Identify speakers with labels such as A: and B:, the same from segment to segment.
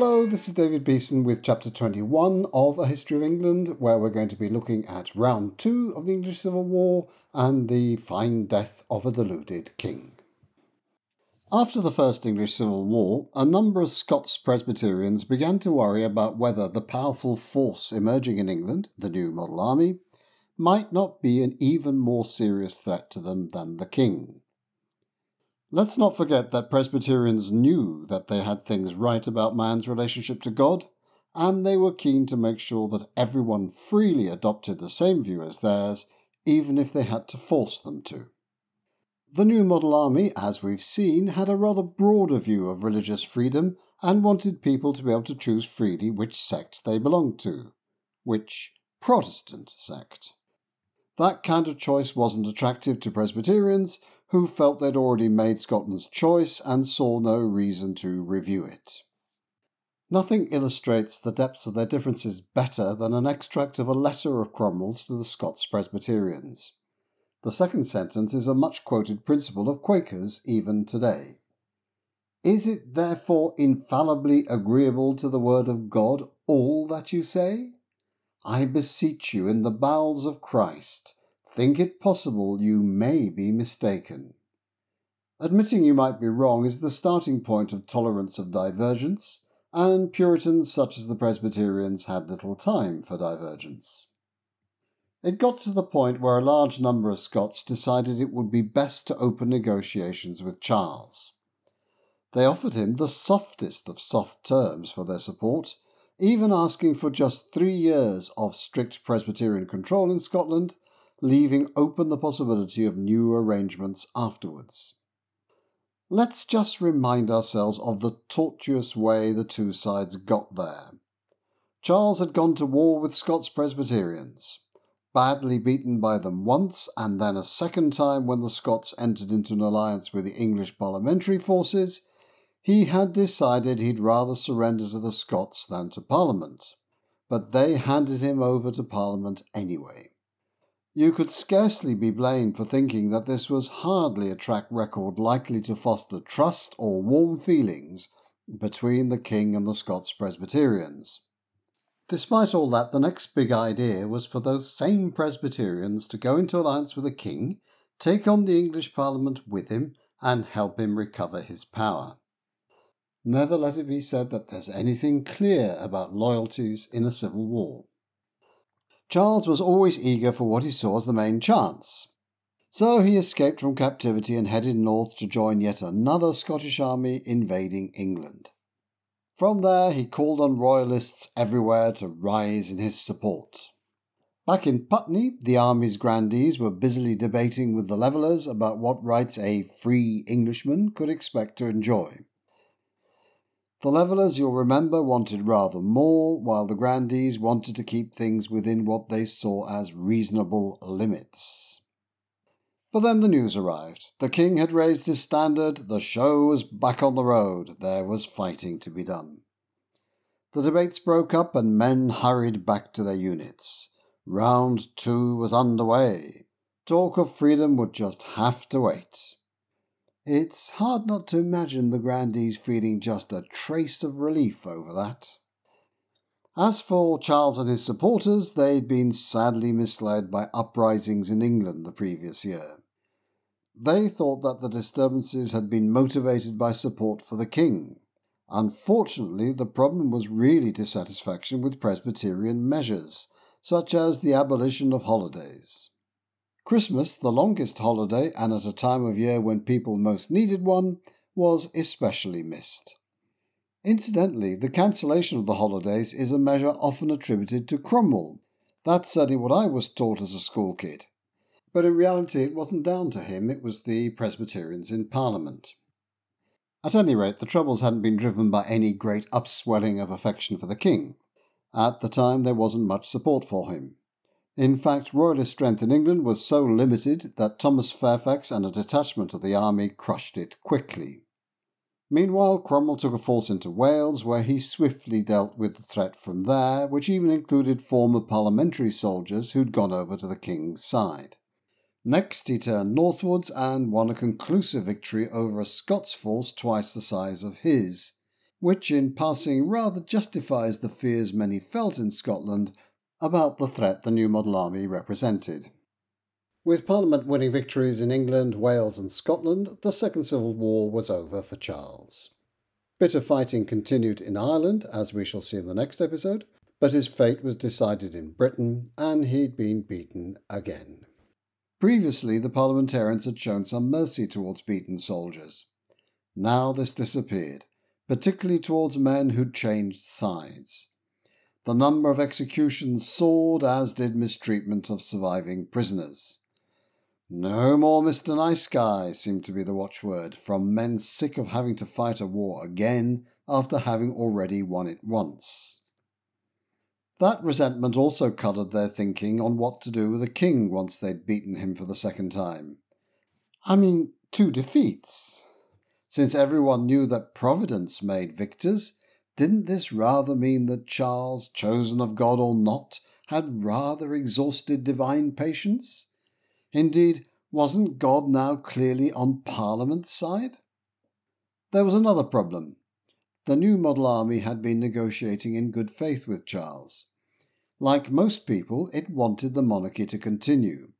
A: Hello, this is David Beeson with chapter 21 of A History of England, where we're going to be looking at round two of the English Civil War and the fine death of a deluded king. After the First English Civil War, a number of Scots Presbyterians began to worry about whether the powerful force emerging in England, the New Model Army, might not be an even more serious threat to them than the king. Let's not forget that Presbyterians knew that they had things right about man's relationship to God, and they were keen to make sure that everyone freely adopted the same view as theirs, even if they had to force them to. The New Model Army, as we've seen, had a rather broader view of religious freedom and wanted people to be able to choose freely which sect they belonged to. Which Protestant sect. That kind of choice wasn't attractive to Presbyterians, who felt they'd already made Scotland's choice and saw no reason to review it. Nothing illustrates the depths of their differences better than an extract of a letter of Cromwell's to the Scots Presbyterians. The second sentence is a much quoted principle of Quakers even today. Is it therefore infallibly agreeable to the word of God all that you say? I beseech you in the bowels of Christ think it possible you may be mistaken. Admitting you might be wrong is the starting point of tolerance of divergence, and Puritans such as the Presbyterians had little time for divergence. It got to the point where a large number of Scots decided it would be best to open negotiations with Charles. They offered him the softest of soft terms for their support, even asking for just three years of strict Presbyterian control in Scotland leaving open the possibility of new arrangements afterwards. Let's just remind ourselves of the tortuous way the two sides got there. Charles had gone to war with Scots Presbyterians, badly beaten by them once and then a second time when the Scots entered into an alliance with the English parliamentary forces. He had decided he'd rather surrender to the Scots than to Parliament, but they handed him over to Parliament anyway. You could scarcely be blamed for thinking that this was hardly a track record likely to foster trust or warm feelings between the King and the Scots Presbyterians. Despite all that, the next big idea was for those same Presbyterians to go into alliance with the King, take on the English Parliament with him, and help him recover his power. Never let it be said that there's anything clear about loyalties in a civil war. Charles was always eager for what he saw as the main chance. So he escaped from captivity and headed north to join yet another Scottish army invading England. From there, he called on royalists everywhere to rise in his support. Back in Putney, the army's grandees were busily debating with the levellers about what rights a free Englishman could expect to enjoy. The levellers, you'll remember, wanted rather more, while the grandees wanted to keep things within what they saw as reasonable limits. But then the news arrived. The king had raised his standard, the show was back on the road, there was fighting to be done. The debates broke up and men hurried back to their units. Round two was underway. Talk of freedom would just have to wait. It's hard not to imagine the grandees feeling just a trace of relief over that. As for Charles and his supporters, they'd been sadly misled by uprisings in England the previous year. They thought that the disturbances had been motivated by support for the king. Unfortunately, the problem was really dissatisfaction with Presbyterian measures, such as the abolition of holidays. Christmas, the longest holiday and at a time of year when people most needed one, was especially missed. Incidentally, the cancellation of the holidays is a measure often attributed to Cromwell. That's certainly what I was taught as a school kid. But in reality, it wasn't down to him, it was the Presbyterians in Parliament. At any rate, the Troubles hadn't been driven by any great upswelling of affection for the king. At the time, there wasn't much support for him. In fact, royalist strength in England was so limited that Thomas Fairfax and a detachment of the army crushed it quickly. Meanwhile, Cromwell took a force into Wales, where he swiftly dealt with the threat from there, which even included former parliamentary soldiers who'd gone over to the king's side. Next, he turned northwards and won a conclusive victory over a Scots force twice the size of his. which in passing rather justifies the fears many felt in Scotland about the threat the new model army represented. With Parliament winning victories in England, Wales, and Scotland, the Second Civil War was over for Charles. Bitter fighting continued in Ireland, as we shall see in the next episode, but his fate was decided in Britain and he'd been beaten again. Previously, the parliamentarians had shown some mercy towards beaten soldiers. Now this disappeared, particularly towards men who'd changed sides. The number of executions soared, as did mistreatment of surviving prisoners. No more Mr. Nice Guy seemed to be the watchword from men sick of having to fight a war again after having already won it once. That resentment also coloured their thinking on what to do with the king once they'd beaten him for the second time. I mean, two defeats. Since everyone knew that Providence made victors, didn't this rather mean that Charles, chosen of God or not, had rather exhausted divine patience? Indeed, wasn't God now clearly on Parliament's side? There was another problem. The new model army had been negotiating in good faith with Charles. Like most people, it wanted the monarchy to continue.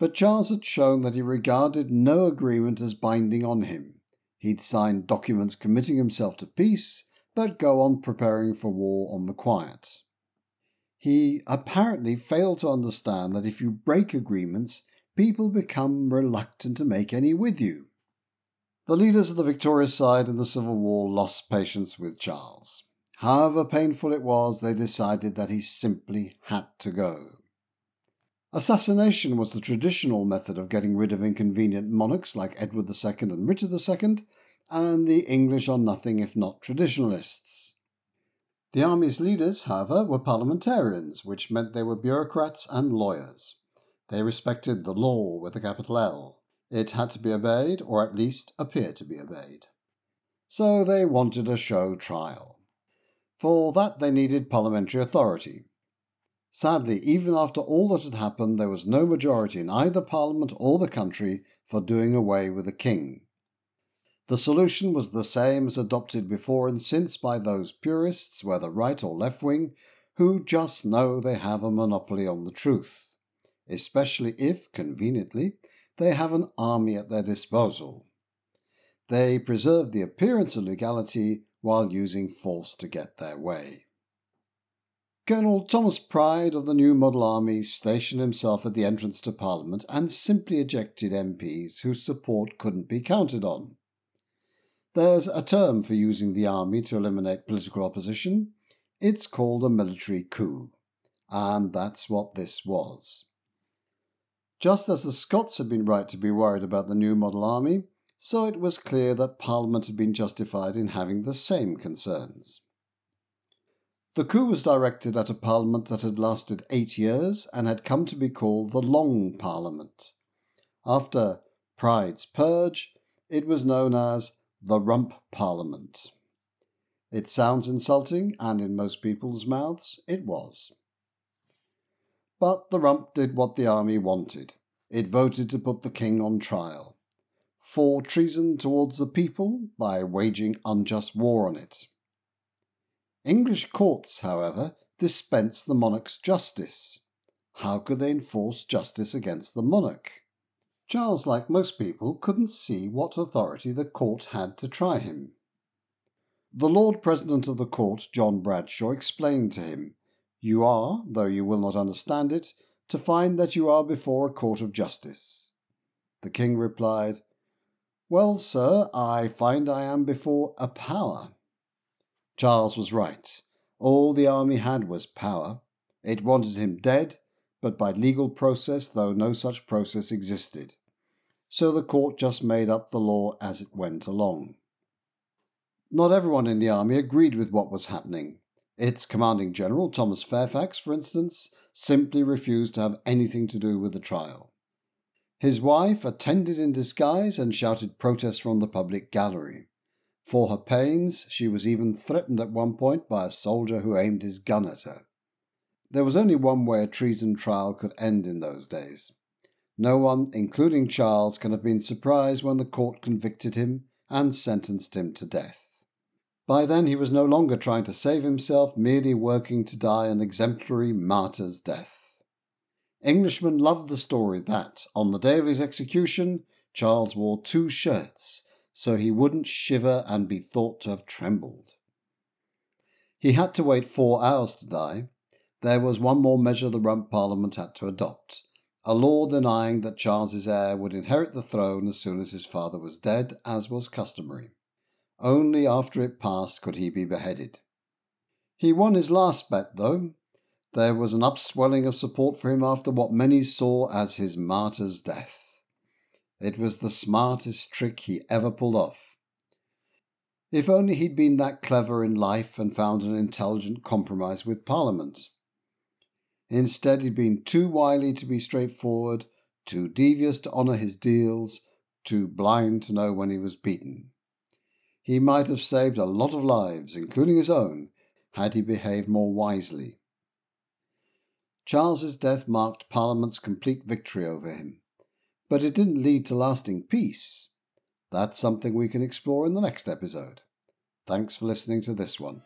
A: But Charles had shown that he regarded no agreement as binding on him. He'd signed documents committing himself to peace, but go on preparing for war on the quiet. He apparently failed to understand that if you break agreements, people become reluctant to make any with you. The leaders of the victorious side in the Civil War lost patience with Charles. However painful it was, they decided that he simply had to go. Assassination was the traditional method of getting rid of inconvenient monarchs like Edward II and Richard II, and the English are nothing if not traditionalists. The army's leaders, however, were parliamentarians, which meant they were bureaucrats and lawyers. They respected the law with a capital L. It had to be obeyed, or at least appear to be obeyed. So they wanted a show trial. For that they needed parliamentary authority. Sadly, even after all that had happened, there was no majority in either Parliament or the country for doing away with the King. The solution was the same as adopted before and since by those purists, whether right or left wing, who just know they have a monopoly on the truth, especially if, conveniently, they have an army at their disposal. They preserve the appearance of legality while using force to get their way. Colonel Thomas Pride of the new model army stationed himself at the entrance to Parliament and simply ejected MPs whose support couldn't be counted on. There's a term for using the army to eliminate political opposition. It's called a military coup. And that's what this was. Just as the Scots had been right to be worried about the new model army, so it was clear that Parliament had been justified in having the same concerns. The coup was directed at a Parliament that had lasted eight years and had come to be called the Long Parliament. After Pride's Purge, it was known as the Rump Parliament. It sounds insulting, and in most people's mouths it was. But the Rump did what the army wanted. It voted to put the king on trial. For treason towards the people by waging unjust war on it. English courts, however, dispense the monarch's justice. How could they enforce justice against the monarch? Charles, like most people, couldn't see what authority the court had to try him. The Lord President of the court, John Bradshaw, explained to him, You are, though you will not understand it, to find that you are before a court of justice. The king replied, Well, sir, I find I am before a power. Charles was right. All the army had was power. It wanted him dead, but by legal process, though no such process existed. So the court just made up the law as it went along. Not everyone in the army agreed with what was happening. Its commanding general, Thomas Fairfax, for instance, simply refused to have anything to do with the trial. His wife attended in disguise and shouted protests from the public gallery. For her pains, she was even threatened at one point by a soldier who aimed his gun at her. There was only one way a treason trial could end in those days. No one, including Charles, can have been surprised when the court convicted him and sentenced him to death. By then he was no longer trying to save himself, merely working to die an exemplary martyr's death. Englishmen loved the story that, on the day of his execution, Charles wore two shirts, so he wouldn't shiver and be thought to have trembled. He had to wait four hours to die. There was one more measure the Rump Parliament had to adopt a law denying that Charles's heir would inherit the throne as soon as his father was dead, as was customary. Only after it passed could he be beheaded. He won his last bet, though. There was an upswelling of support for him after what many saw as his martyr's death. It was the smartest trick he ever pulled off. If only he'd been that clever in life and found an intelligent compromise with Parliament. Instead, he'd been too wily to be straightforward, too devious to honour his deals, too blind to know when he was beaten. He might have saved a lot of lives, including his own, had he behaved more wisely. Charles's death marked Parliament's complete victory over him, but it didn't lead to lasting peace. That's something we can explore in the next episode. Thanks for listening to this one.